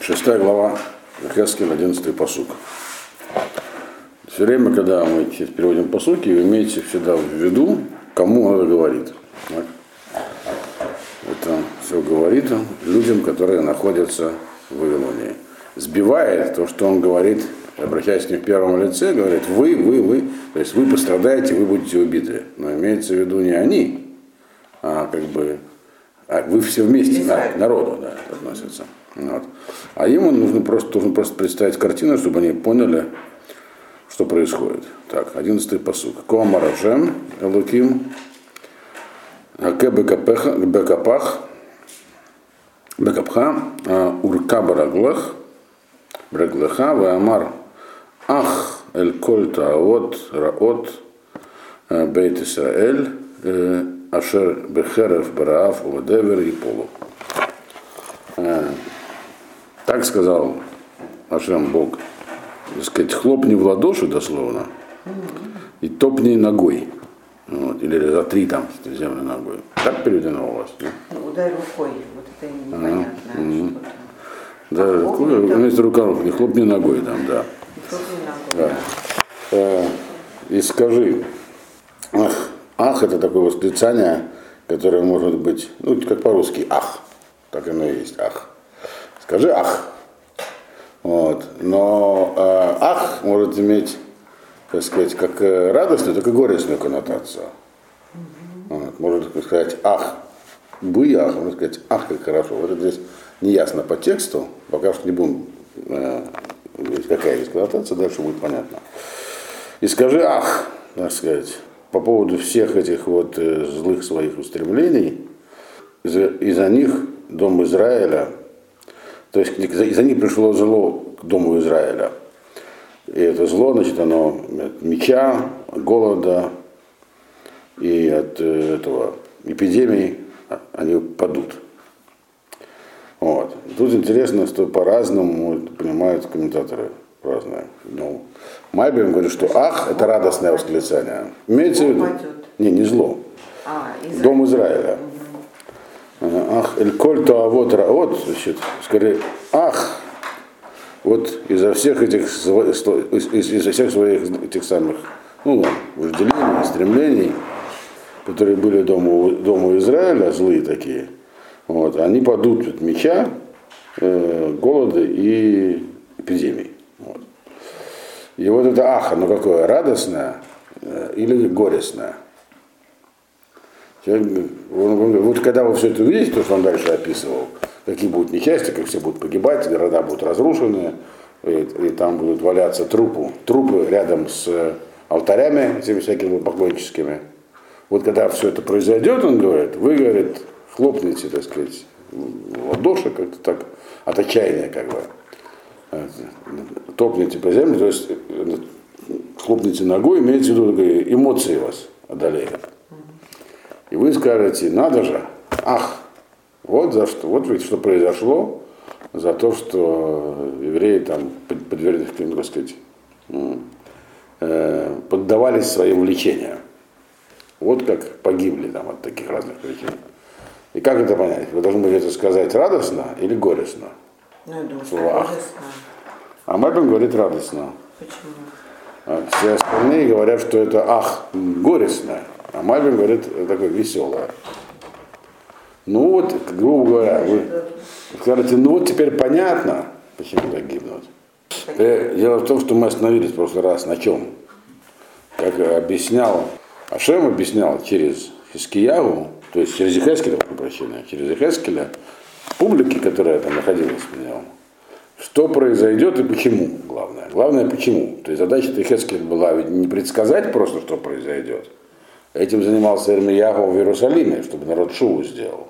Шестая глава, Хескель, одиннадцатый посук. Все время, когда мы переводим посуки, имейте всегда в виду, кому это говорит. Так? Это все говорит людям, которые находятся в Вавилоне. Сбивает то, что он говорит, обращаясь к ним в первом лице, говорит, вы, вы, вы, то есть вы пострадаете, вы будете убиты. Но имеется в виду не они, а как бы а вы все вместе, на, народу да, относятся. Вот. А ему нужно просто, нужно просто представить картину, чтобы они поняли, что происходит. Так, одиннадцатый посуд. Кома Ражем, Элуким, Аке Бекапах, Бекапха, Урка Бараглах, Браглаха, Ваамар, Ах, Эль Кольта, вот Раот, Бейт Исраэль, Ашер Бехерев, Бараав, Вадевер и Полу. Так сказал Ашем Бог. Так сказать, хлопни в ладоши дословно и топни ногой. Вот, или за три там землю ногой. Так переведено у вас? Да? Ну, ударь рукой, вот это непонятно. А, что-то. Да, А хлопни, да. вместо рука, не хлопни ногой там, да. Хлопни ногой, Да. да. Э, И скажи, ах, ах это такое восклицание, которое может быть, ну, как по-русски, ах, так оно и есть, ах. Скажи ах. Вот. Но э, ах может иметь, так сказать, как э, радостную, так и горестную коннотацию. Вот. Может сказать ах, бы ах, можно сказать ах, как хорошо. Вот это здесь неясно по тексту, пока что не будем э, говорить, какая есть коннотация, дальше будет понятно. И скажи ах, так сказать, по поводу всех этих вот э, злых своих устремлений, из-за из-за них дом Израиля, то есть из-за из-за них пришло зло к дому Израиля. И это зло, значит, оно от меча, от голода и от э, этого эпидемий а, они падут. Вот. Тут интересно, что по-разному понимают комментаторы разные. Ну, Майберн говорит, что ах, это радостное восклицание. Имеется в виду? Не, не зло. А, Дом Израиля. Ах, эль коль то а вот раот, значит, скорее, ах, вот изо всех этих, из- изо всех своих этих самых, ну, вожделений, стремлений, которые были дому, дому Израиля, злые такие, вот, они падут от меча, э, голода и эпидемий. Вот. И вот это ах, оно какое, радостное э, или горестное? Человек, он- говорит, вот когда вы все это увидите, то, что он дальше описывал, какие будут несчастья, как все будут погибать, города будут разрушены, и, и там будут валяться трупы, трупы рядом с алтарями, этими всякими поклонническими. Вот когда все это произойдет, он говорит, вы, говорит, хлопните, так сказать, в ладоши как-то так, от отчаяния как бы. Э, Топните по земле, то есть э, хлопните ногой, имеется в виду, эмоции вас одолеют. И вы скажете, надо же, ах, вот за что, вот ведь что произошло, за то, что евреи там под- подвергли, ну, так сказать, э, поддавались своим влечениям. Вот как погибли там от таких разных причин. И как это понять? Вы должны были это сказать радостно или горестно? Ну, я думаю, Слово. А Мальбин говорит радостно. Почему? А все остальные говорят, что это ах, горестно. А Мальбин говорит э, такое веселое. Ну вот, грубо говоря, вы скажете, ну вот теперь понятно, почему так гибнут. Э, Дело в том, что мы остановились в прошлый раз на чем? Как объяснял, Ашем объяснял через Хискияву, то есть через Ихескеля, прошу прощения, через Ихескеля, публике, которая там находилась в нем, что произойдет и почему, главное. Главное, почему. То есть задача Ихескеля была ведь не предсказать просто, что произойдет. Этим занимался Ирмияху в Иерусалиме, чтобы народ шоу сделал.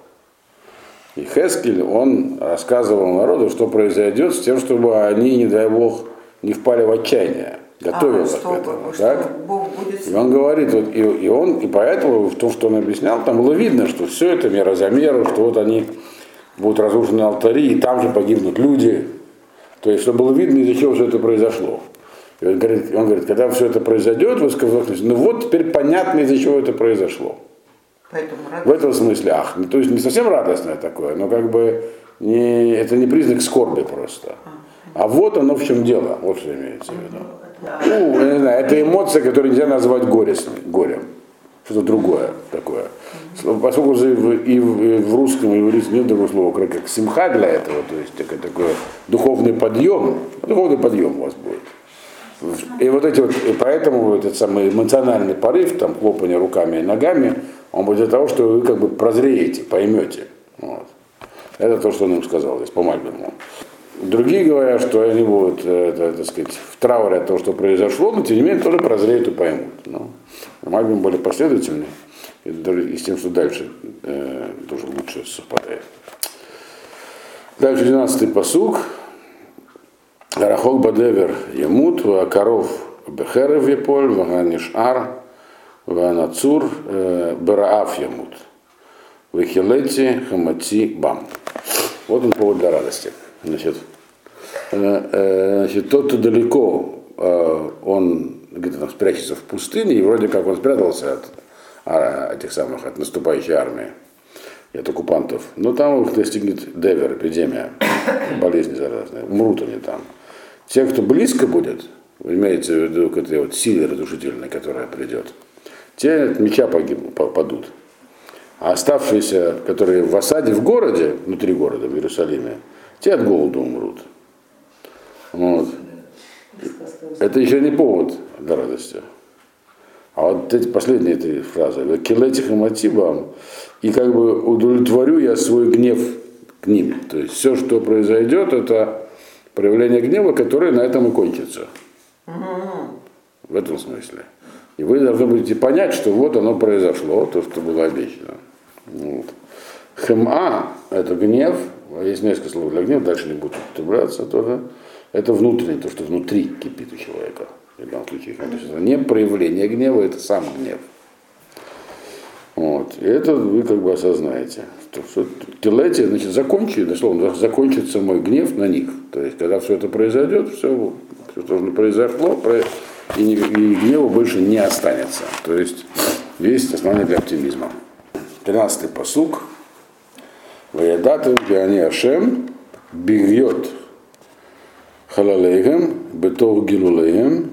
И Хескель, он рассказывал народу, что произойдет с тем, чтобы они, не дай бог, не впали в отчаяние. Готовил а, что, к этому. что так? Бог будет И он говорит, вот, и, и он, и поэтому в том, что он объяснял, там было видно, что все это мера за меру, что вот они будут разрушены алтари, и там же погибнут люди. То есть, чтобы было видно, из-за чего все это произошло. И он говорит, он говорит, когда все это произойдет, вы скажете, ну вот теперь понятно, из-за чего это произошло. Поэтому В этом смысле, ах, ну, то есть не совсем радостное такое, но как бы не, это не признак скорби просто. А вот оно в чем дело, вот что имеется в виду. Ну, я не знаю, это эмоция, которую нельзя назвать горестной, горем. Что-то другое такое. Поскольку в- и в, и в русском, и в иврите нет такого слова, кроме как симха для этого, то есть такой, такой духовный подъем, духовный подъем у вас будет. И вот эти вот, и поэтому этот самый эмоциональный порыв, там, хлопание руками и ногами, он будет для того, что вы как бы прозреете, поймете. Вот. Это то, что он им сказал здесь по Мальбиму. Другие говорят, что они будут, э, это, так сказать, в трауре от того, что произошло, но тем не менее тоже прозреют и поймут. Ну, Мальбим более последовательный, и, и с тем, что дальше э, тоже лучше совпадает. Дальше 12-й посуг. Рахок бадевер емут, коров бехерев еполь, ваганишар, ванацур э, бераав емут. Вехилети хамати бам. Вот он повод для радости. Значит, э, э, значит тот, кто далеко, он где-то там спрячется в пустыне, и вроде как он спрятался от а, этих самых, от наступающей армии от оккупантов. Но там их достигнет девер, эпидемия, болезни заразные, умрут они там. Те, кто близко будет, имеется в виду к этой вот силе разрушительной, которая придет, те от меча погибнут, падут. А оставшиеся, которые в осаде в городе, внутри города, в Иерусалиме, те от голода умрут. Вот. Это еще не повод для радости. А вот эти последние три фразы. Килетих и мотивам, и как бы удовлетворю я свой гнев к ним. То есть все, что произойдет, это проявление гнева, которое на этом и кончится. В этом смысле. И вы должны будете понять, что вот оно произошло, то, что было обещано. Вот. Хема – это гнев, есть несколько слов для гнева, дальше не буду употребляться тоже. Это внутреннее, то, что внутри кипит у человека. В данном случае, это не проявление гнева, это сам гнев. Вот. И это вы как бы осознаете. Что, что телете, значит, закончи, дословно, закончится мой гнев на них. То есть, когда все это произойдет, все, все что произошло, про- и, ни- и гнева больше не останется. То есть, есть основание для оптимизма. 13-й посук. Ваядатым Пиани Ашем бигьет халалейгем, бетов гилулейгем,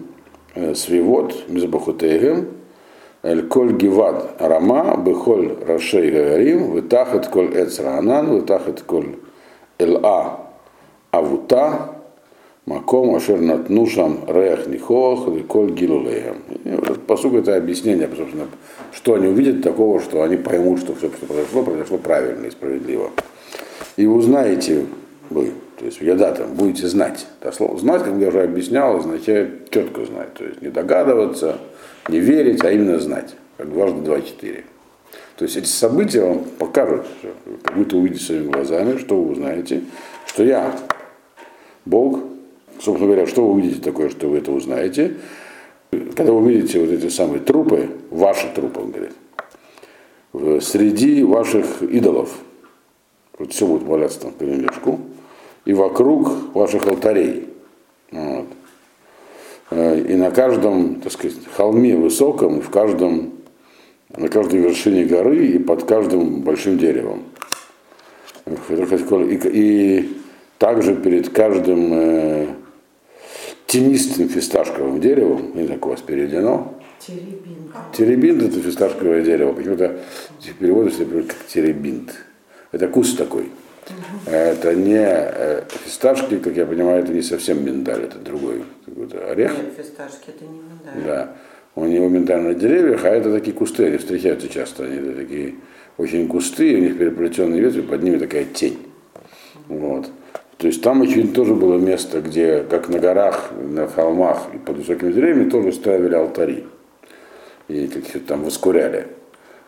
э, свивот, мизбахутейгем, эль коль гивад рама, бехоль рашей гагарим, вытахет коль эц раанан, вытахет коль эл-а авута, маком ашер натнушам рех нихох, коль гилулейгем. И вот этот посуг это объяснение, собственно, что они увидят такого, что они поймут, что все, что произошло, произошло правильно и справедливо. И узнаете вы, то есть яда там будете знать. Это слово знать, как я уже объяснял, означает четко знать. То есть не догадываться, не верить, а именно знать. Как дважды два четыре. То есть эти события вам покажут, как будто увидите своими глазами, что вы узнаете, что я Бог, собственно говоря, что вы увидите такое, что вы это узнаете, когда вы увидите вот эти самые трупы, ваши трупы, он говорит, среди ваших идолов, вот все будет валяться там в перемешку, и вокруг ваших алтарей. Вот. Э, И на каждом, так сказать, холме высоком, в каждом, на каждой вершине горы и под каждым большим деревом. И, и также перед каждым э, тенистым фисташковым деревом, не как у вас переведено, Теребинка. Теребинт это фисташковое дерево. Почему-то переводится переводят как теребинт. Это куст такой. Это не э, фисташки, как я понимаю, это не совсем миндаль, это другой какой-то орех. Нет, фисташки это не миндаль. Да. У него миндаль на деревьях, а это такие кусты, они встречаются часто. Они такие очень густые, у них переплетенные ветви, под ними такая тень. Вот. То есть там, очевидно, тоже было место, где, как на горах, на холмах и под высокими деревьями, тоже ставили алтари. И как-то там воскуряли.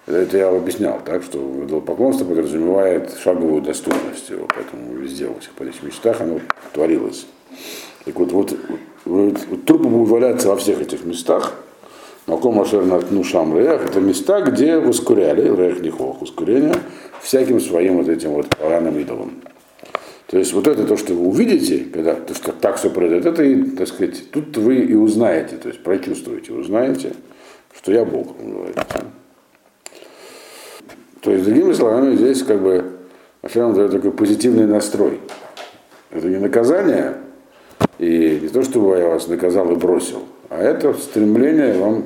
Это я объяснял, так что идолопоклонство подразумевает шаговую доступность его, поэтому везде, во всех этих мечтах оно творилось. Так вот, вот, вот, вот трупы будут валяться во всех этих местах, Маком Ашер Нушам Реях, это места, где воскуряли, Реях Нихох, ускорение, всяким своим вот этим вот поганым идолом. То есть вот это то, что вы увидите, когда то, что так все произойдет, это, и, так сказать, тут вы и узнаете, то есть прочувствуете, узнаете, что я Бог, он говорит. То есть, другими словами, здесь как бы Ашем дает такой позитивный настрой. Это не наказание, и не то, чтобы я вас наказал и бросил, а это стремление вам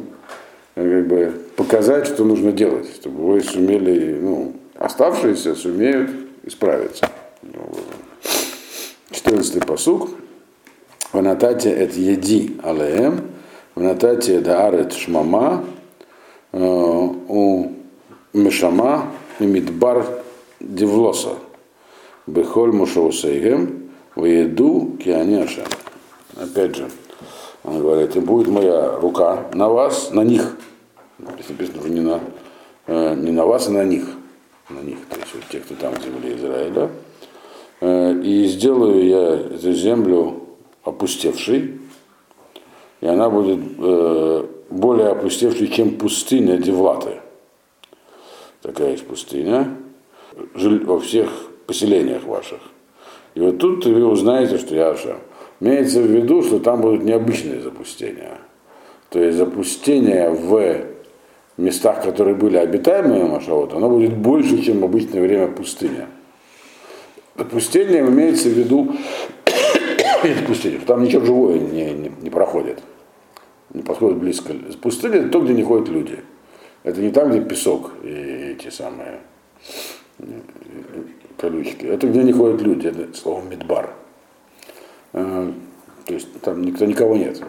как бы, показать, что нужно делать, чтобы вы сумели, ну, оставшиеся сумеют исправиться. 14 посук. В натате эт еди алеем, в натате даарет шмама, у мешама и мидбар дивлоса. Бехоль мушаусейгем, воеду кианяша. Опять же, он говорит, и будет моя рука на вас, на них. Написано уже не на, не на вас, а на них. На них, то есть вот те, кто там в земле Израиля. И сделаю я эту землю опустевшей, и она будет более опустевшей, чем пустыня Девлаты. Такая есть пустыня во всех поселениях ваших. И вот тут вы узнаете, что я Ашем. Имеется в виду, что там будут необычные запустения. То есть запустение в местах, которые были обитаемые Машавод, оно будет больше, чем в обычное время пустыня. Запустение имеется в виду запустение, что там ничего живое не, не, не проходит, не подходит близко. Пустыня это то, где не ходят люди. Это не там, где песок и эти самые колючки. Это где не ходят люди, это слово медбар. То есть там никто, никого нет.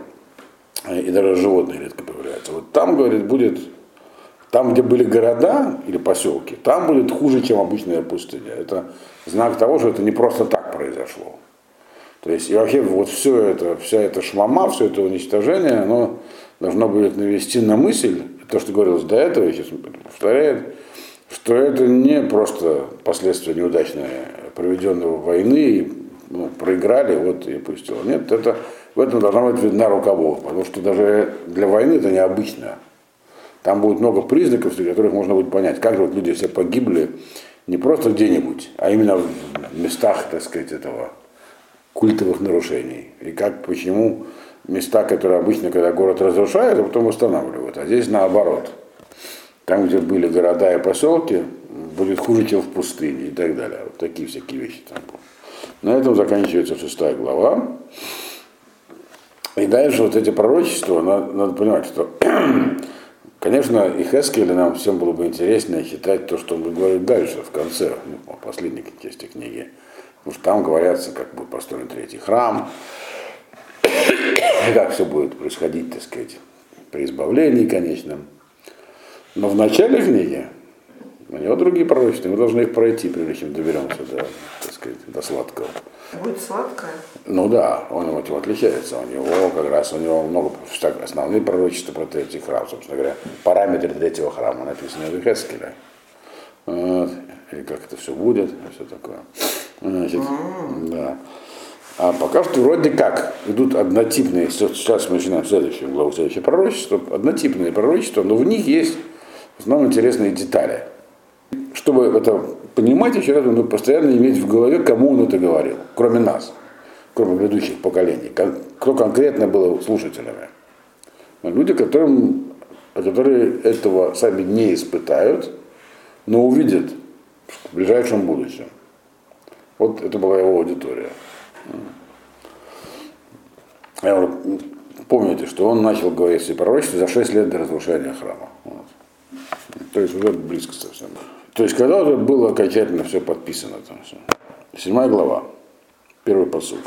И даже животные редко появляются. Вот там, говорит, будет, там, где были города или поселки, там будет хуже, чем обычная пустыня. Это знак того, что это не просто так произошло. То есть и вообще вот все это, вся эта шмама, все это уничтожение, оно должно будет навести на мысль, то, что говорилось до этого, сейчас повторяет, что это не просто последствия неудачной проведенного войны, ну, проиграли, вот и пустило. Нет, это, в этом должна быть видна Бога, потому что даже для войны это необычно. Там будет много признаков, среди которых можно будет понять, как же вот люди все погибли не просто где-нибудь, а именно в местах, так сказать, этого культовых нарушений. И как, почему места, которые обычно, когда город разрушают, а потом восстанавливают. А здесь наоборот. Там, где были города и поселки, будет хуже, чем в пустыне и так далее. Вот такие всякие вещи там будут. На этом заканчивается шестая глава. И дальше вот эти пророчества, надо, надо понимать, что, конечно, и Хескеля нам всем было бы интереснее читать то, что он будет говорить дальше, в конце, ну, последней части книги. Потому что там говорится, как будет построен третий храм, как все будет происходить, так сказать, при избавлении конечном. Но в начале книги у него другие пророчества, мы должны их пройти, прежде чем доберемся до, так сказать, до сладкого. Будет сладкое? Ну да, он этим отличается. У него как раз у него много основные пророчества про третий храм, собственно говоря. Параметры третьего храма написаны в Хескеле. Вот. И как это все будет, и все такое. Значит, mm. да. А пока что вроде как идут однотипные, сейчас мы начинаем следующую главу, следующее пророчество, однотипные пророчества, но в них есть в основном интересные детали чтобы это понимать, еще раз нужно постоянно иметь в голове, кому он это говорил, кроме нас, кроме предыдущих поколений, кто конкретно был слушателями. Люди, которым, которые этого сами не испытают, но увидят в ближайшем будущем. Вот это была его аудитория. Помните, что он начал говорить все пророчества за 6 лет до разрушения храма. Вот. То есть уже близко совсем. То есть когда уже было окончательно все подписано. Там все. Седьмая глава, первый посуд.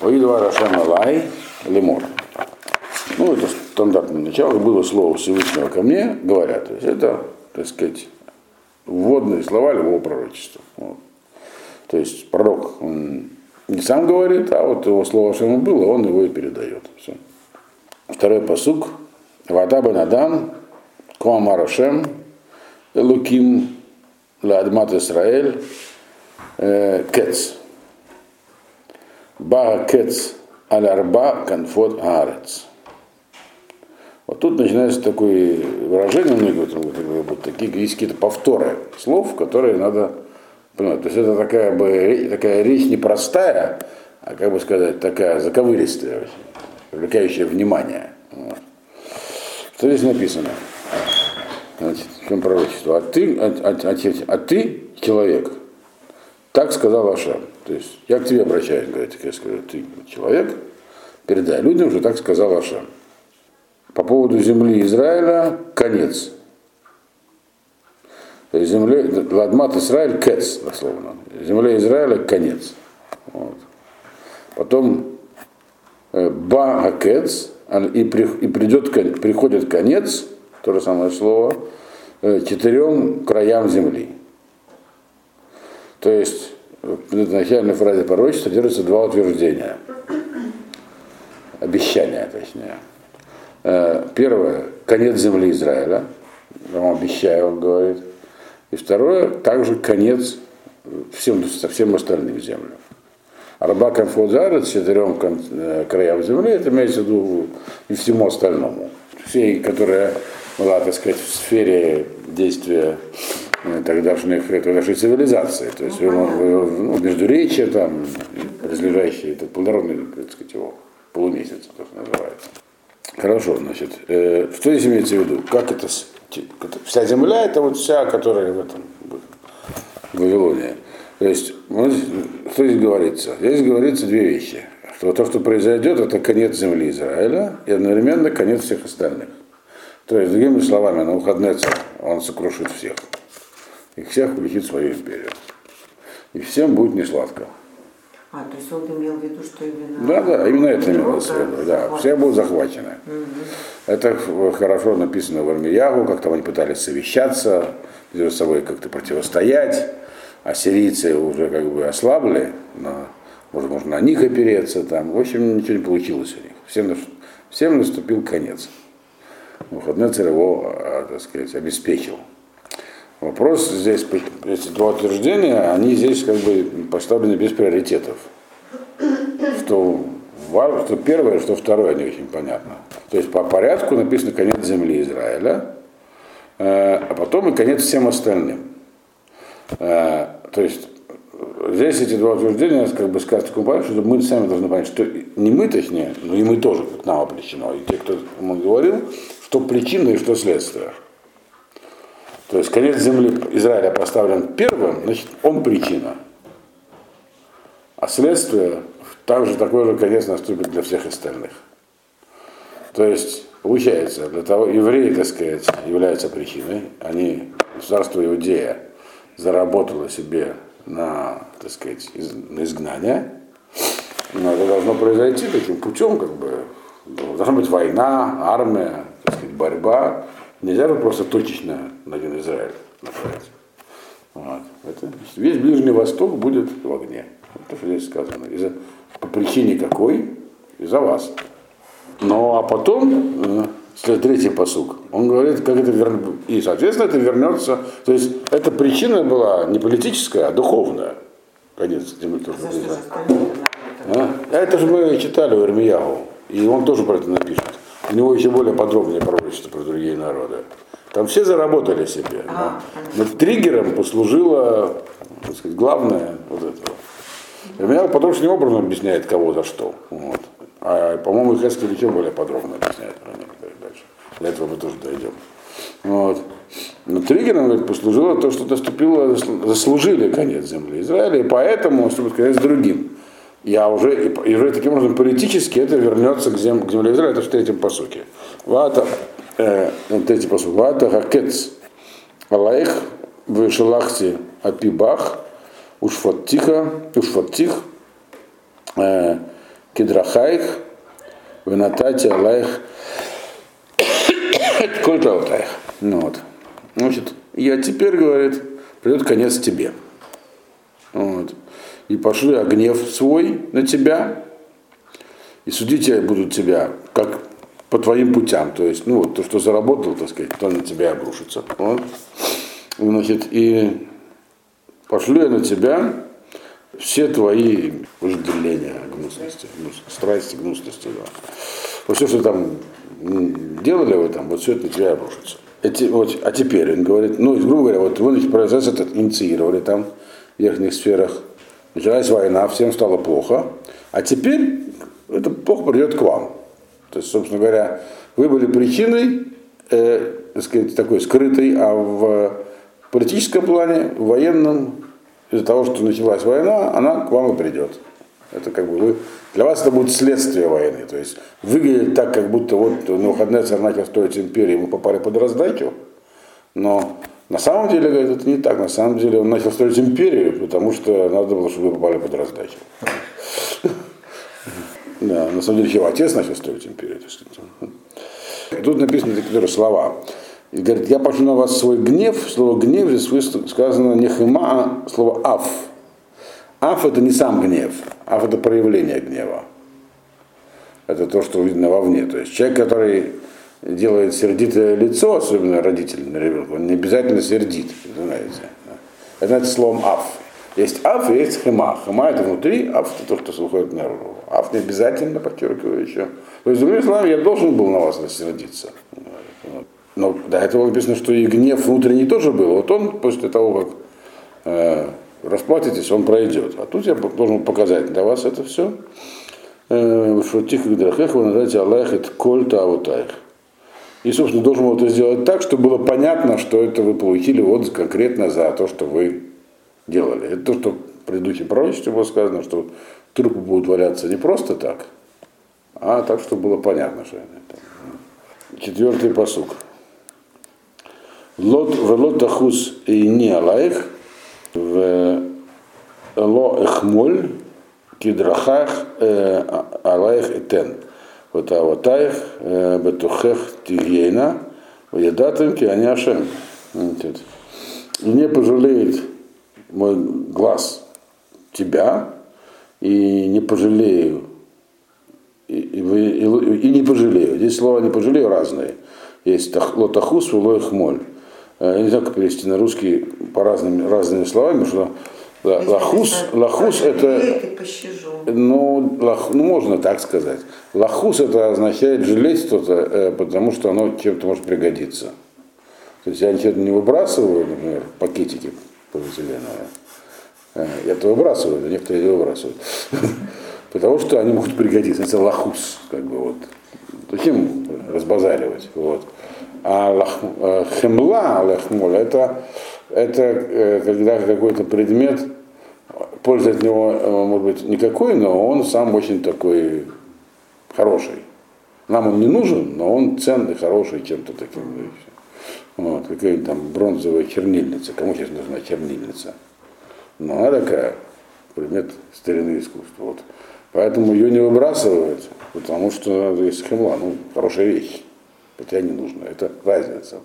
Оидва Рашам Алай Лемор. Ну, это стандартное начало, было слово Всевышнего ко мне, говорят. То есть это, так сказать, вводные слова любого пророчества. Вот. То есть пророк, он не сам говорит, а вот его слово, что ему было, он его и передает. Все. Второй посук. Вода Бенадам, Коамарашем, Луким Ладмат Исраэль Кец. Ба Кец Алярба Конфот Аарец. Вот тут начинается такое выражение, многие вот, вот такие есть какие-то повторы слов, которые надо понимать. То есть это такая, бы, такая речь непростая, а как бы сказать, такая заковыристая, привлекающая внимание. Вот. Что здесь написано? Значит, в чем пророчество? А ты, а, а, а, а ты человек, Так сказал Ашем. То есть я к тебе обращаюсь, говорит, я скажу, ты человек, передай людям, что так сказал Ашем. По поводу земли Израиля конец. Земле, Ладмат Израиль кец, дословно. Земля Израиля конец. Вот. Потом э, Ба Хакец, и, при, и придет, приходит конец, то же самое слово, э, четырем краям земли. То есть в начальной фразе пророчества держится два утверждения. Обещания, точнее. Э, первое, конец земли Израиля. Я вам обещаю, он говорит. И второе, также конец всем, всем остальным землям. Арба Конфударец, четырем э, краям земли, это имеется в виду и всему остальному. Всей, которая была, так сказать, в сфере действия э, тогдашних, тогдашней цивилизации. То есть ну, междуречия, там, разлежащие, это плодородный, так сказать, его полумесяц, так называется. Хорошо, значит, э, что здесь имеется в виду? Как это, вся земля, это вот вся, которая в этом, в Вавилоне. То есть, что здесь говорится? Здесь говорится две вещи. Что то, что произойдет, это конец земли Израиля и одновременно конец всех остальных. То есть, другими словами, на выходные он сокрушит всех. И всех улетит свою империю. И всем будет несладко. А, то есть он имел в виду, что именно... Да, да, именно это имелось в виду. Да, все будут захвачены. Угу. Это хорошо написано в Армиягу, как там они пытались совещаться, между собой как-то противостоять а сирийцы уже как бы ослабли, но, может, можно на них опереться там. В общем, ничего не получилось у них. Всем, всем наступил конец. Выходной царь его, а, так сказать, обеспечил. Вопрос здесь, эти два утверждения, они здесь как бы поставлены без приоритетов. Что, что первое, что второе, не очень понятно. То есть по порядку написано конец земли Израиля, э, а потом и конец всем остальным. Э, то есть здесь эти два утверждения, как бы сказать такому что мы сами должны понять, что не мы, точнее, но и мы тоже, как нам определено, и те, кто ему говорил, что причина и что следствие. То есть конец земли Израиля поставлен первым, значит, он причина. А следствие также такой же конец наступит для всех остальных. То есть, получается, для того, евреи, так сказать, являются причиной, они, государство Иудея, заработала себе на, так сказать, из, на изгнание. Но это должно произойти таким путем, как бы, должна быть война, армия, так сказать, борьба. Нельзя же просто точечно на один Израиль направить. Вот. Это, весь Ближний Восток будет в огне. Это что здесь сказано. Из-за, по причине какой? Из-за вас. Ну а потом э, третий посук, он говорит, как это вернется, и, соответственно, это вернется, то есть эта причина была не политическая, а духовная. Конец. А? Это же мы читали у Ирмиягу, и он тоже про это напишет. У него еще более подробнее пророчество про другие народы. Там все заработали себе. А, но, но триггером послужило так сказать, главное вот это. Ирмиягу подробным образом объясняет, кого за что. Вот. А, по-моему, Хескель еще более подробно объясняет про некоторые дальше. До этого мы тоже дойдем. Вот. Но триггером говорит, послужило то, что наступило, заслужили конец земли Израиля, и поэтому, чтобы сказать, с другим. Я уже, и уже таким образом политически это вернется к, зем, к земле Израиля, это в третьем посуке. Вата, э, третий посук. Вата хакец алаих вышелахти апибах ушфаттиха, ушфаттих, э, кедрахаих, венатати алаих кольталтаих. Ну вот. Значит, я теперь, говорит, придет конец тебе. Вот. И пошлю я гнев свой на тебя, и судить будут тебя, как по твоим путям. То есть, ну, то, что заработал, так сказать, то на тебя обрушится. Вот. Значит, и пошлю я на тебя все твои вожделения, гнусности, гнус, страсти, гнусности. Да. Вот все, что там делали вы там, вот все это на тебя обрушится. Эти, вот, а теперь он говорит, ну, грубо говоря, вот вы процесс этот инициировали там в верхних сферах, началась война, всем стало плохо, а теперь это плохо придет к вам. То есть, собственно говоря, вы были причиной, э, так сказать, такой скрытой, а в политическом плане, в военном из-за того, что началась война, она к вам и придет. Это как бы вы, для вас это будет следствие войны. То есть выглядит так, как будто вот на выходные начал строить империи, мы попали под раздачу, но на самом деле, говорит, это не так. На самом деле он начал строить империю, потому что надо было, чтобы вы попали под раздачу. Да, на самом деле его отец начал строить империю. Тут написаны такие слова. И говорит, я пошлю на вас свой гнев. Слово гнев здесь сказано не хема, а слово аф. Аф это не сам гнев, аф это проявление гнева. Это то, что видно вовне. То есть человек, который делает сердитое лицо, особенно родитель на ребенка, он не обязательно сердит, знаете. Это значит словом аф. Есть аф и есть хема. Хема это внутри, аф это то, что выходит наружу. Аф не обязательно, подчеркиваю еще. То есть, другими словами, я должен был на вас рассердиться. Но до этого написано, что и гнев внутренний тоже был. Вот он после того, как э, расплатитесь, он пройдет. А тут я должен показать для вас это все. Э, что тихо драхех, вы называете Аллах, это кольта аутайх. И, собственно, должен был это сделать так, чтобы было понятно, что это вы получили вот конкретно за то, что вы делали. Это то, что в предыдущем пророчестве было сказано, что трупы будут валяться не просто так, а так, чтобы было понятно, что это. Четвертый посук. Лот велот ахус и не алаих в ло эхмоль кидрахах алаих этен. Вот аватаих бетухех тигейна ваядатым. И не пожалеет мой глаз тебя, и не пожалею, и, и, и, и не пожалею. Здесь слова не пожалею разные. Есть лотахус, улой хмоль. Я не знаю, как перевести на русский по разным, разными словами, что лахус, лахус это, ну, лах, ну, можно так сказать. Лахус это означает жалеть что-то, потому что оно чем-то может пригодиться. То есть я ничего не выбрасываю, например, пакетики полиэтиленовые. Я это выбрасываю, а некоторые не выбрасывают. Потому что они могут пригодиться. Это лахус, как бы вот. Зачем разбазаривать? Вот. А лах, хемла, лахмоль, это, это когда какой-то предмет, пользы от него может быть никакой, но он сам очень такой хороший. Нам он не нужен, но он ценный, хороший чем-то таким. Вот, какая-нибудь там бронзовая чернильница. Кому сейчас нужна чернильница? Но она такая, предмет старины искусства. Вот. Поэтому ее не выбрасывают, потому что есть хемла, ну, хорошая вещь. Хотя не нужно, это разница.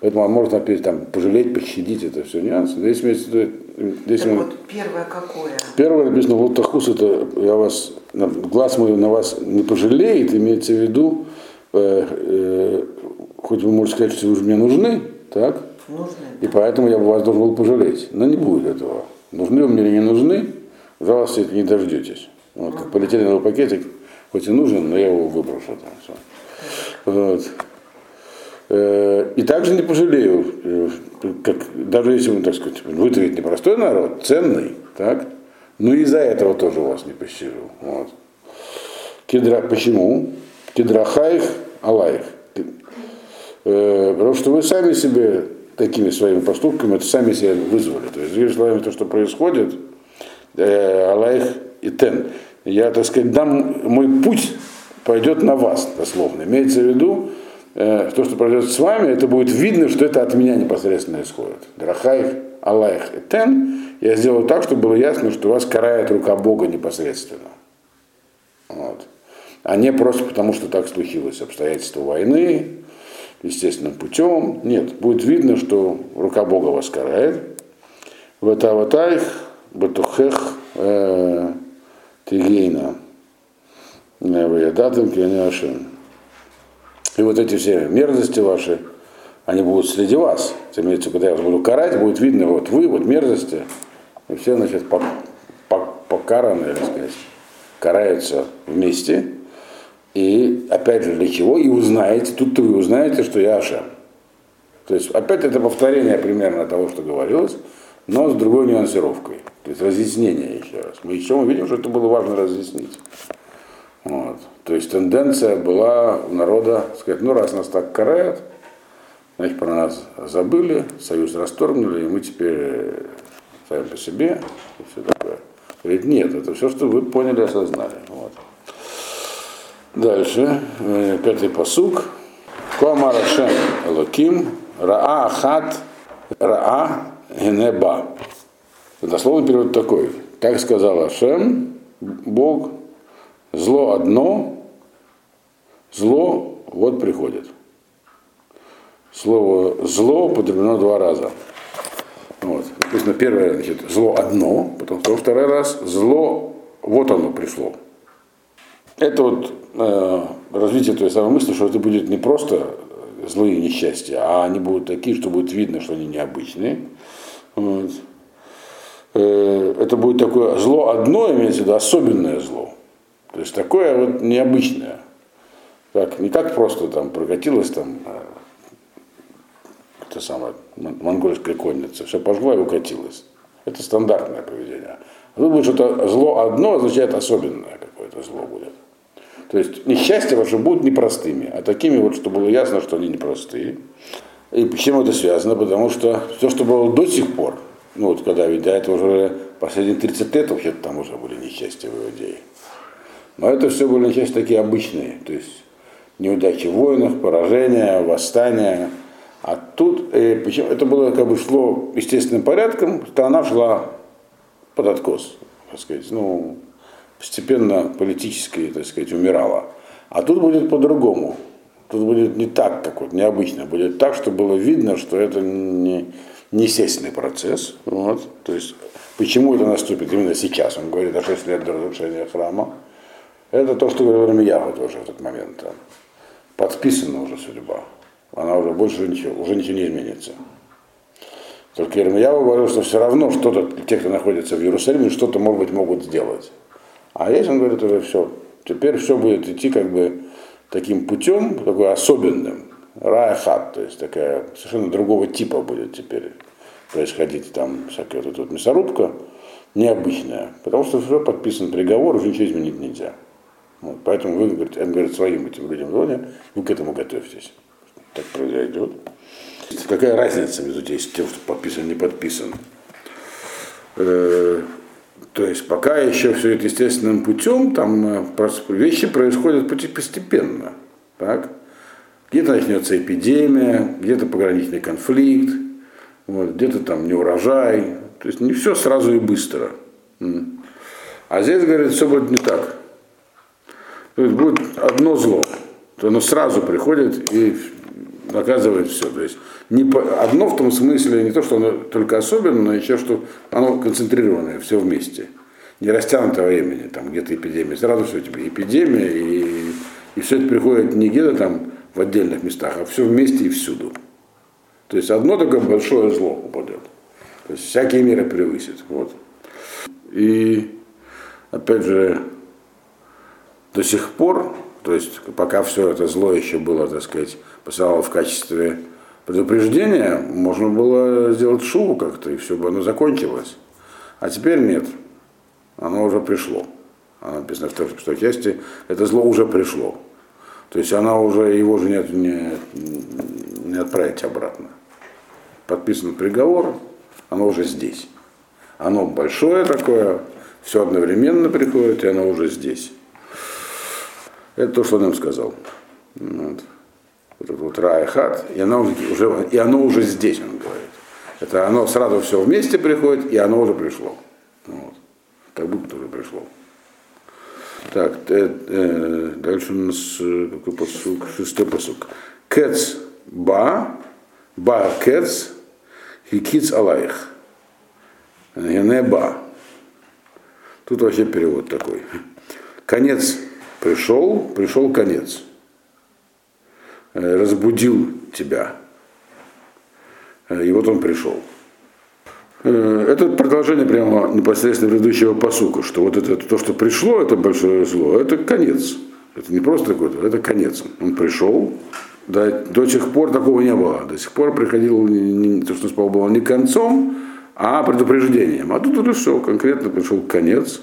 Поэтому можно опять там пожалеть, пощадить, это все нюансы. Имеется в виду, здесь так мы... вот первое какое? Первое написано, вот тахус, это я вас, глаз мой на вас не пожалеет, имеется в виду, э, э, хоть вы можете сказать, что вы мне нужны, так? Нужны. И поэтому я бы вас должен был пожалеть. Но не будет этого. Нужны вы мне или не нужны, пожалуйста, это не дождетесь. Вот, как полиэтиленовый пакетик, хоть и нужен, но я его выброшу там все. Вот. Э, и также не пожалею, э, как, даже если он, так сказать, вы-то ведь непростой народ, ценный, так? Но из-за этого тоже вас не пощажу. Вот. Кедра, почему? Кедрахаих алаих. Э, потому что вы сами себе такими своими поступками, это сами себя вызвали. То есть, другими словами, то, что происходит, алаих и тен. Я, так сказать, дам мой путь пойдет на вас, дословно. Имеется в виду, э, то, что произойдет с вами, это будет видно, что это от меня непосредственно исходит. Драхаих, Аллах и Тен, я сделаю так, чтобы было ясно, что вас карает рука Бога непосредственно. Вот. А не просто потому, что так случилось, обстоятельства войны, естественным путем. Нет, будет видно, что рука Бога вас карает. В это аватайх, батухех, э, тигейна. Ваядатым Кианяшим. И вот эти все мерзости ваши, они будут среди вас. Имеется, когда я вас буду карать, будет видно, вот вы, вот мерзости, и все, значит, покараны, или сказать, караются вместе. И опять же, для чего? И узнаете, тут-то вы узнаете, что я Ашем. То есть опять это повторение примерно того, что говорилось, но с другой нюансировкой. То есть разъяснение еще раз. Мы еще увидим, что это было важно разъяснить. То есть тенденция была у народа сказать, ну раз нас так карают, значит про нас забыли, союз расторгнули, и мы теперь сами по себе и все такое. Говорит, нет, это все, что вы поняли, осознали. Вот. Дальше, э, пятый посук. Кома Рашем Элоким Раа Хат Раа Генеба. Дословный перевод такой. Так сказал Ашем, Бог, зло одно, зло вот приходит. Слово зло употреблено два раза. Вот. Написано первое, значит, зло одно, потом второй раз зло, вот оно пришло. Это вот э, развитие той самой мысли, что это будет не просто злые несчастья, а они будут такие, что будет видно, что они необычные. Вот. Э, это будет такое зло одно, имеется в виду особенное зло. То есть такое вот необычное. Так, не как просто там прокатилось там э, это самое, монгольская конница, все пожгла и укатилась. Это стандартное поведение. А тут будет что-то зло одно, означает особенное какое-то зло будет. То есть несчастья ваши будут непростыми, а такими вот, что было ясно, что они непростые. И почему это связано? Потому что все, что было до сих пор, ну вот когда ведь до этого уже последние 30 лет вообще там уже были несчастья в Иудее. Но это все были несчастья такие обычные, то есть неудачи в войнах, поражения, восстания. А тут, э, почему, это было как бы шло естественным порядком, страна шла под откос, так сказать, ну, постепенно политически, так сказать, умирала. А тут будет по-другому. Тут будет не так, как вот необычно. Будет так, что было видно, что это не, не естественный процесс. Вот. То есть, почему это наступит именно сейчас? Он говорит о 6 лет до разрушения храма. Это то, что говорил Рамияху тоже в этот момент. Там. Подписана уже судьба. Она уже больше ничего, уже ничего не изменится. Только Ермияу говорил, что все равно что-то, те, кто находится в Иерусалиме, что-то, может быть, могут сделать. А здесь он говорит уже все. Теперь все будет идти как бы таким путем, такой особенным. Райхат, то есть такая совершенно другого типа будет теперь происходить там всякая вот эта вот мясорубка, необычная. Потому что все подписан приговор, уже ничего изменить нельзя. Вот, поэтому вы, говорит, он говорит своим этим людям в вы к этому готовьтесь. Так произойдет. Какая разница между тем, что подписан, не подписан? Э, то есть пока еще все это естественным путем, там э, вещи происходят постепенно. Так? Где-то начнется эпидемия, где-то пограничный конфликт, вот, где-то там неурожай. То есть не все сразу и быстро. А здесь, говорит, все будет не так. То есть будет одно зло. То оно сразу приходит и наказывает все. То есть не по, одно в том смысле, не то, что оно только особенно, но еще, что оно концентрированное, все вместе. Не растянутого времени, там где-то эпидемия. Сразу все тебе эпидемия, и, и все это приходит не где-то там в отдельных местах, а все вместе и всюду. То есть одно такое большое зло упадет. То есть всякие меры превысит. Вот. И опять же, до сих пор, то есть пока все это зло еще было, так сказать, посылало в качестве предупреждения, можно было сделать шоу как-то, и все бы оно закончилось. А теперь нет. Оно уже пришло. Оно написано в той части, это зло уже пришло. То есть она уже, его же нет, не, не отправить обратно. Подписан приговор, оно уже здесь. Оно большое такое, все одновременно приходит, и оно уже здесь. Это то, что он нам сказал. Вот вот этот вот Райхат, и оно уже, и оно уже здесь, он говорит. Это оно сразу все вместе приходит, и оно уже пришло. Вот. Как будто уже пришло. Так, э, э, дальше у нас э, какой посук? Шестой посук. Кец ба, ба кец, хикиц алайх. Не ба. Тут вообще перевод такой. Конец пришел, пришел конец. Э, разбудил тебя. Э, и вот он пришел. Э, это продолжение прямо непосредственно предыдущего посука, что вот это то, что пришло, это большое зло, это конец. Это не просто какой-то, это конец. Он пришел, до, до сих пор такого не было. До сих пор приходил не, то, что спал, было не концом, а предупреждением. А тут уже все, конкретно пришел конец.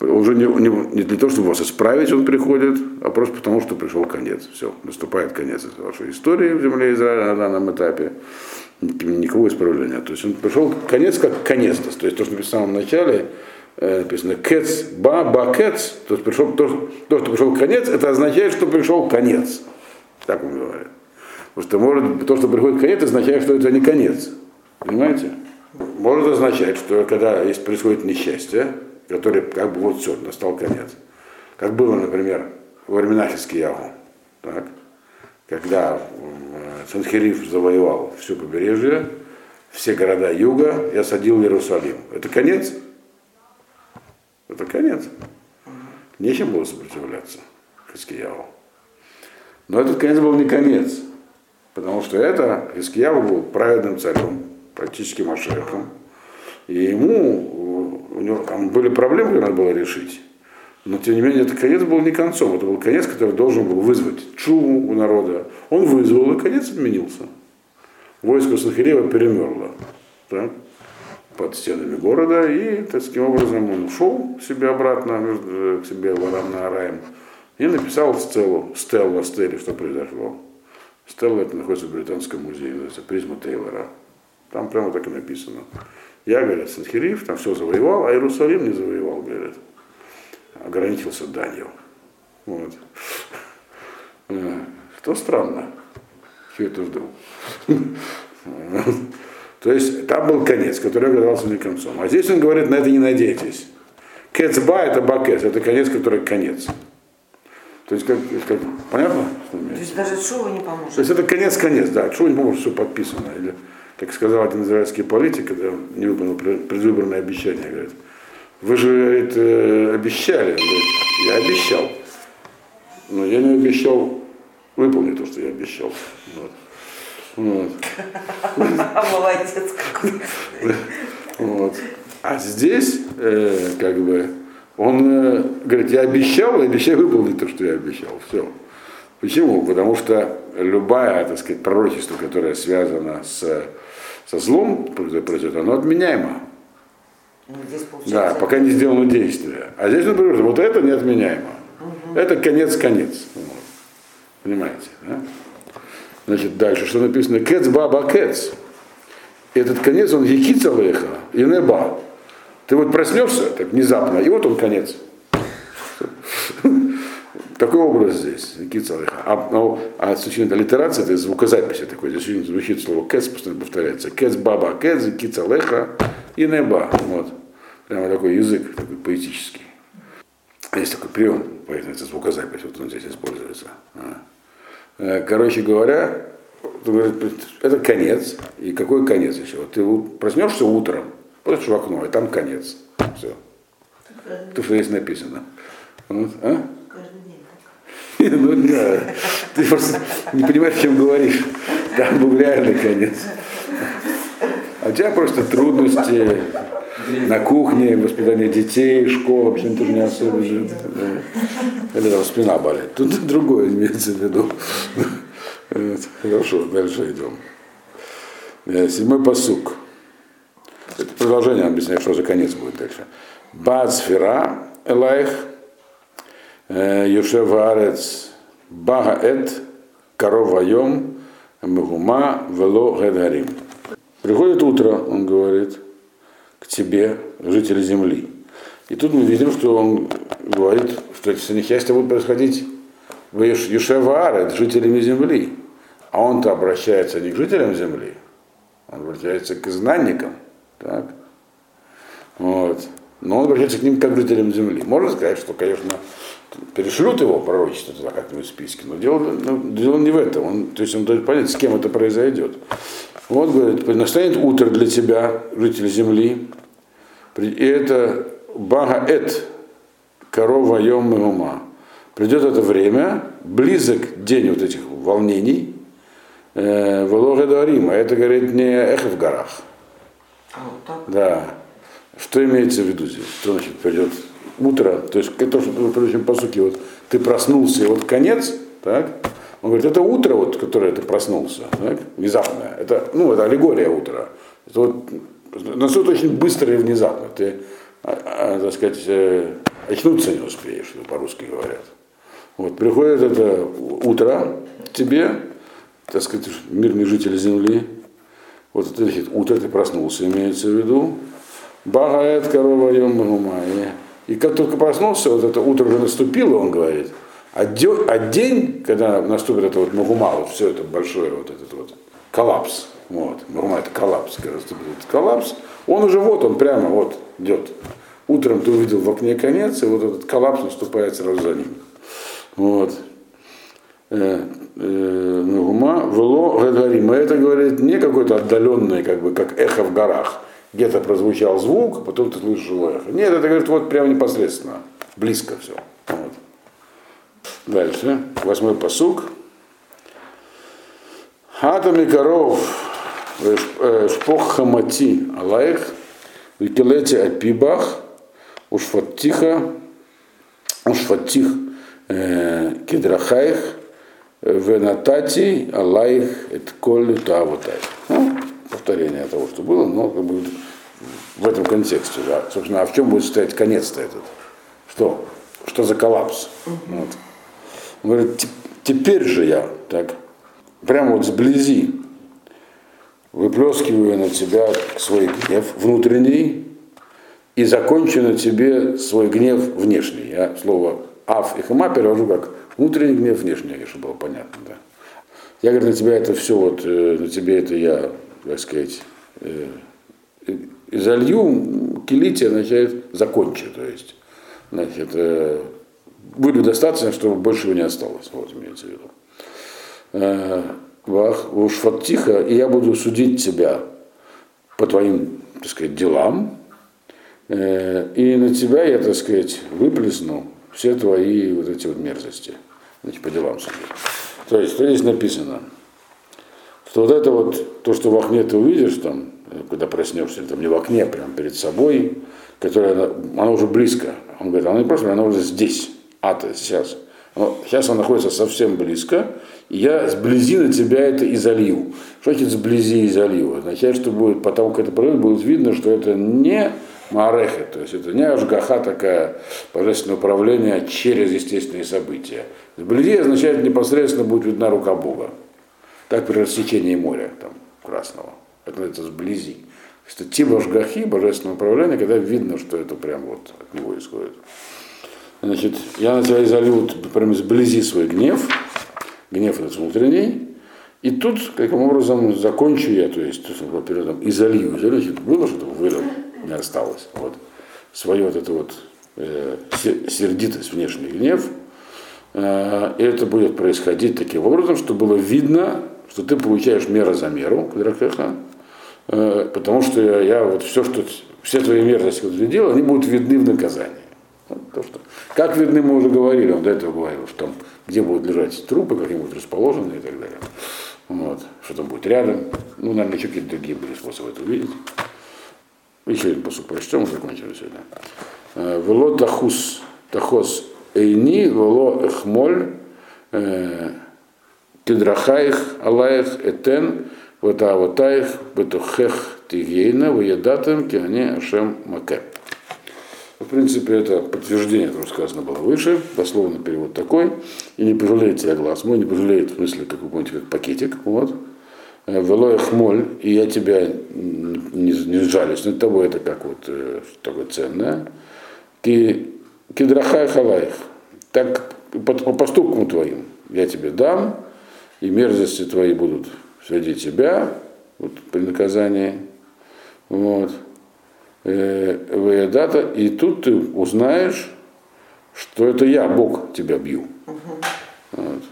Уже не, не, не для того, чтобы вас исправить он приходит, а просто потому, что пришел конец. Все, наступает конец вашей истории в земле Израиля на данном этапе. Никакого исправления. То есть он пришел конец как конец. То есть то, что написано в самом начале, э, написано кец, ба, ба, кец, то есть пришел, то, то, что пришел конец, это означает, что пришел конец. Так он говорит. Потому что может, то, что приходит конец, означает, что это не конец. Понимаете? Может означать, что когда есть, происходит несчастье, который как бы вот все, настал конец. Как было, например, во времена Хискиягу, так, когда Санхериф завоевал все побережье, все города юга и осадил Иерусалим. Это конец? Это конец. Нечем было сопротивляться Хискияву. Но этот конец был не конец, потому что это Хискияву был праведным царем, практически Машехом. И ему, него там были проблемы, которые надо было решить. Но тем не менее, этот конец был не концом, это был конец, который должен был вызвать чуму у народа. Он вызвал, и конец отменился. Войско Сахирева перемерло так, под стенами города, и таким образом он ушел себе обратно, э, к себе в Араем, и написал стелу о стеле, что произошло. Стелла это находится в Британском музее, называется Призма Тейлора. Там прямо так и написано. Я, говорят, Санхириф там все завоевал, а Иерусалим не завоевал, говорят. Ограничился данью. Вот. Э, что странно. Все это вдруг. То есть там был конец, который оказался не концом. А здесь он говорит, на это не надейтесь. Кецба это бакес, это конец, который конец. То есть, как, как понятно? То есть даже Шува не поможет. То есть это конец-конец, да, Шува не поможет, все подписано. Или, как сказал один израильский политик, когда не выполнил предвыборное обещание, говорит, вы же говорит, э, обещали. Он говорит, я обещал. Но я не обещал выполнить то, что я обещал. Вот. Вот. Молодец какой. Вот. А здесь, э, как бы, он э, говорит, я обещал, и обещаю выполнить то, что я обещал. Все. Почему? Потому что любая, так сказать, пророчество, которое связано с, со злом, произойдет, оно отменяемо. Ну, да, пока не сделано действие. А здесь, например, вот это неотменяемо. Угу. Это конец-конец. Вот. Понимаете, да? Значит, дальше, что написано? Кец баба кец. Этот конец, он якица леха и неба. Ты вот проснешься так внезапно, и вот он конец. Такой образ здесь, якица леха. А, ну, а с учением литерации, это звукозаписи такой, здесь очень звучит слово кец, постоянно повторяется. Кец баба кец, якица леха и неба. Вот. Прямо такой язык, такой поэтический. Есть такой прием, поэтому это звукозапись, вот он здесь используется. А. Э, короче говоря, это конец. И какой конец еще? Ты проснешься утром, посмотришь в окно, и там конец. Все. То, что здесь написано. Вот, а? Ну да, ты просто не понимаешь, о чем говоришь. Там был реальный конец. А у тебя просто трудности, на кухне, воспитание детей, школа, вообще тоже не особо же. Или там спина болит. Тут другое имеется в виду. Хорошо, дальше идем. Э, седьмой посук. Это продолжение объясняет, что за конец будет дальше. Бацфира Элайх э, Юшеварец Багаэт Каровайом Мегума Вело Гедарим. Приходит утро, он говорит, к тебе, жители земли. И тут мы видим, что он говорит, что эти несчастья будут происходить в Ешеваарет, жителями земли. А он-то обращается не к жителям земли, он обращается к изгнанникам. Так? Вот. Но он обращается к ним как к жителям земли. Можно сказать, что, конечно, перешлют его пророчество туда как-нибудь в списке, но дело, ну, дело не в этом. Он, то есть он дает понять, с кем это произойдет. Вот, говорит, настанет утро для тебя, житель земли, и это Багаэт, корова Йом ума. Придет это время, близок день вот этих волнений, э, Волога Дуарима. Это, говорит, не эхо в горах. А, вот да. Что имеется в виду здесь? Что значит придет утро? То есть то, что в предыдущем посуке, вот ты проснулся, и вот конец, так? Он говорит, это утро, вот, которое ты проснулся, так? внезапное. Это, ну, это аллегория утра. Это вот настолько очень быстро и внезапно. Ты, а, а, так сказать, э, очнуться не успеешь, по-русски говорят. Вот, приходит это утро тебе, так сказать, мирный житель земли, вот это значит, утро ты проснулся, имеется в виду, багает корова йомагумая. И как только проснулся, вот это утро уже наступило, он говорит, а, а день, когда наступит это вот магума, вот все это большое, вот этот вот коллапс, вот, магума это коллапс, когда наступит этот коллапс, он уже вот, он прямо вот идет. Утром ты увидел в окне конец, и вот этот коллапс наступает сразу за ним. Вот. Магума, вело, говорим, это говорит не какой-то отдаленный, как бы, как эхо в горах, где-то прозвучал звук, а потом ты слышишь эхо. Нет, это говорит вот прямо непосредственно, близко все. Вот. Дальше, восьмой посук. Хатами коров шпох хамати алаих, викелете апибах, ушфаттиха, ушфаттих кедрахаих, венатати алаих эт коль тавотай. Ну, повторение того, что было, но как бы в этом контексте. Да. Собственно, а в чем будет стоять конец-то этот? Что? Что за коллапс? Вот. Он говорит, теперь же я так, прямо вот сблизи, выплескиваю на тебя свой гнев внутренний и закончу на тебе свой гнев внешний. Я слово ав и хама перевожу как внутренний гнев, внешний, чтобы было понятно. Да. Я говорю, на тебя это все, вот, на тебе это я так сказать, э, залью, килити означает закончу, то есть, значит, э, будет достаточно, чтобы больше его не осталось, вот имеется в виду. Э, Вах, уж фактиха, и я буду судить тебя по твоим, так сказать, делам, и на тебя я, так сказать, выплесну все твои вот эти вот мерзости, значит, по делам судить. То есть, что здесь написано? что вот это вот, то, что в окне ты увидишь, там, когда проснешься, там не в окне, а прямо перед собой, которая, она, уже близко. Он говорит, она не просто, она уже здесь, ата, сейчас. Но сейчас она находится совсем близко, и я сблизи на тебя это и залью. Что значит сблизи и залью? Означает, что будет, потому как это произойдет, будет видно, что это не Мареха, то есть это не ажгаха такая божественное управление через естественные события. Сблизи означает непосредственно будет видна рука Бога как при рассечении моря там, Красного. Это называется сблизи. Что тиба жгахи, божественное управление, когда видно, что это прям вот от него исходит. Значит, я на тебя изолью прям сблизи свой гнев, гнев этот внутренний, и тут, каким образом, закончу я, то есть, во-первых, там, изолью, изолью, значит, было что-то, вылил, не осталось. Вот. Свое вот это вот э, сердитость, внешний гнев, э, и это будет происходить таким образом, чтобы было видно, что ты получаешь мера за меру, потому что я, вот все, что все твои мерзости, которые ты делал, они будут видны в наказании. То, что, как видны, мы уже говорили, он до этого говорил, что там, где будут лежать трупы, как они будут расположены и так далее. Вот, что там будет рядом. Ну, наверное, еще какие-то другие были способы это увидеть. Еще один посуд прочтем, и закончим сегодня. Э, вело тахус, тахос эйни, вело эхмоль, э, Кедрахаих, Алаих, Этен, Ватааватаих, Бетухех, Тигейна, Ваядатам, Киане, Ашем, Маке. В принципе, это подтверждение, которое сказано было выше, дословно перевод такой. И не пожалеет тебя глаз мой, не пожалеет, в смысле, как вы помните, как пакетик. Вот. Велоя хмоль, и я тебя не, не жалюсь над тобой, это как вот э, такое ценное. Кедрахай халаих, так по, по поступкам твоим я тебе дам, и мерзости твои будут среди тебя вот, при наказании. Вот. Э, дата, и тут ты узнаешь, что это я, Бог, тебя бью. Вот.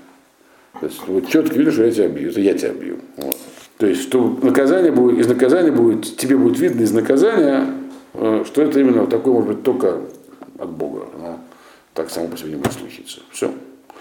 То есть вот четко видишь, что я тебя бью, это я тебя бью. Вот. То есть, что наказание будет, из наказания будет, тебе будет видно из наказания, э, что это именно такое может быть только от Бога. Но так само по себе не может случиться. Все.